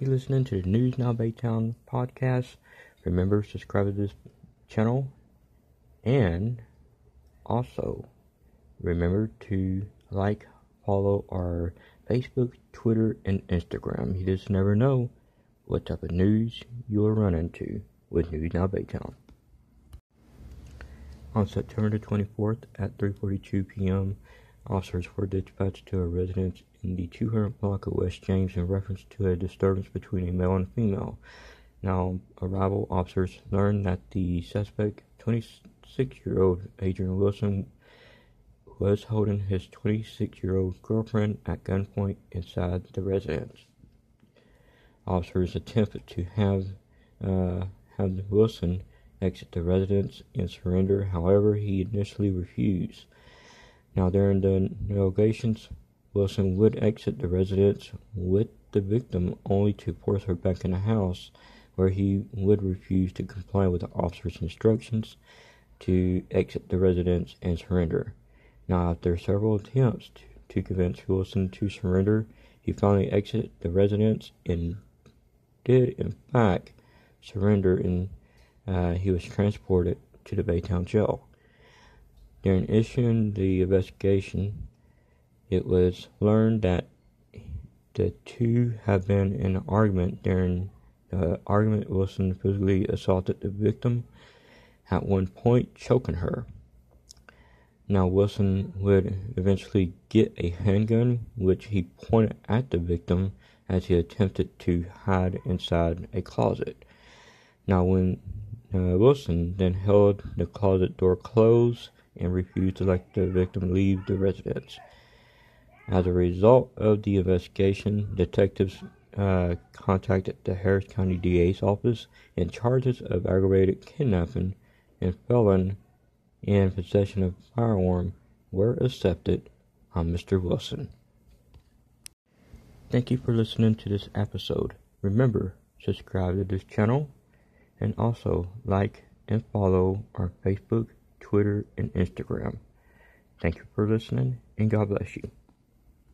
You're listening to the News Now Baytown podcast. Remember, subscribe to this channel and also remember to like, follow our Facebook, Twitter, and Instagram. You just never know what type of news you'll run into with News Now Baytown. On September the 24th at 3:42 p.m., officers were dispatched to a residence in the 200 block of West James in reference to a disturbance between a male and a female. Now, arrival officers learned that the suspect, 26-year-old Adrian Wilson, was holding his 26-year-old girlfriend at gunpoint inside the residence. Officers attempted to have uh, have Wilson exit the residence and surrender. However, he initially refused. Now, during the negotiations, Wilson would exit the residence with the victim only to force her back in the house, where he would refuse to comply with the officer's instructions to exit the residence and surrender. Now, after several attempts to, to convince Wilson to surrender, he finally exited the residence and did, in fact, surrender and uh, he was transported to the Baytown jail. During issuing the investigation, it was learned that the two had been in an argument. During the argument, Wilson physically assaulted the victim, at one point choking her. Now, Wilson would eventually get a handgun, which he pointed at the victim as he attempted to hide inside a closet. Now, when uh, Wilson then held the closet door closed and refused to let the victim leave the residence. As a result of the investigation, detectives uh, contacted the Harris County DA's office and charges of aggravated kidnapping and felon and possession of firearm were accepted on Mr. Wilson. Thank you for listening to this episode. Remember, subscribe to this channel and also like and follow our Facebook, Twitter, and Instagram. Thank you for listening and God bless you.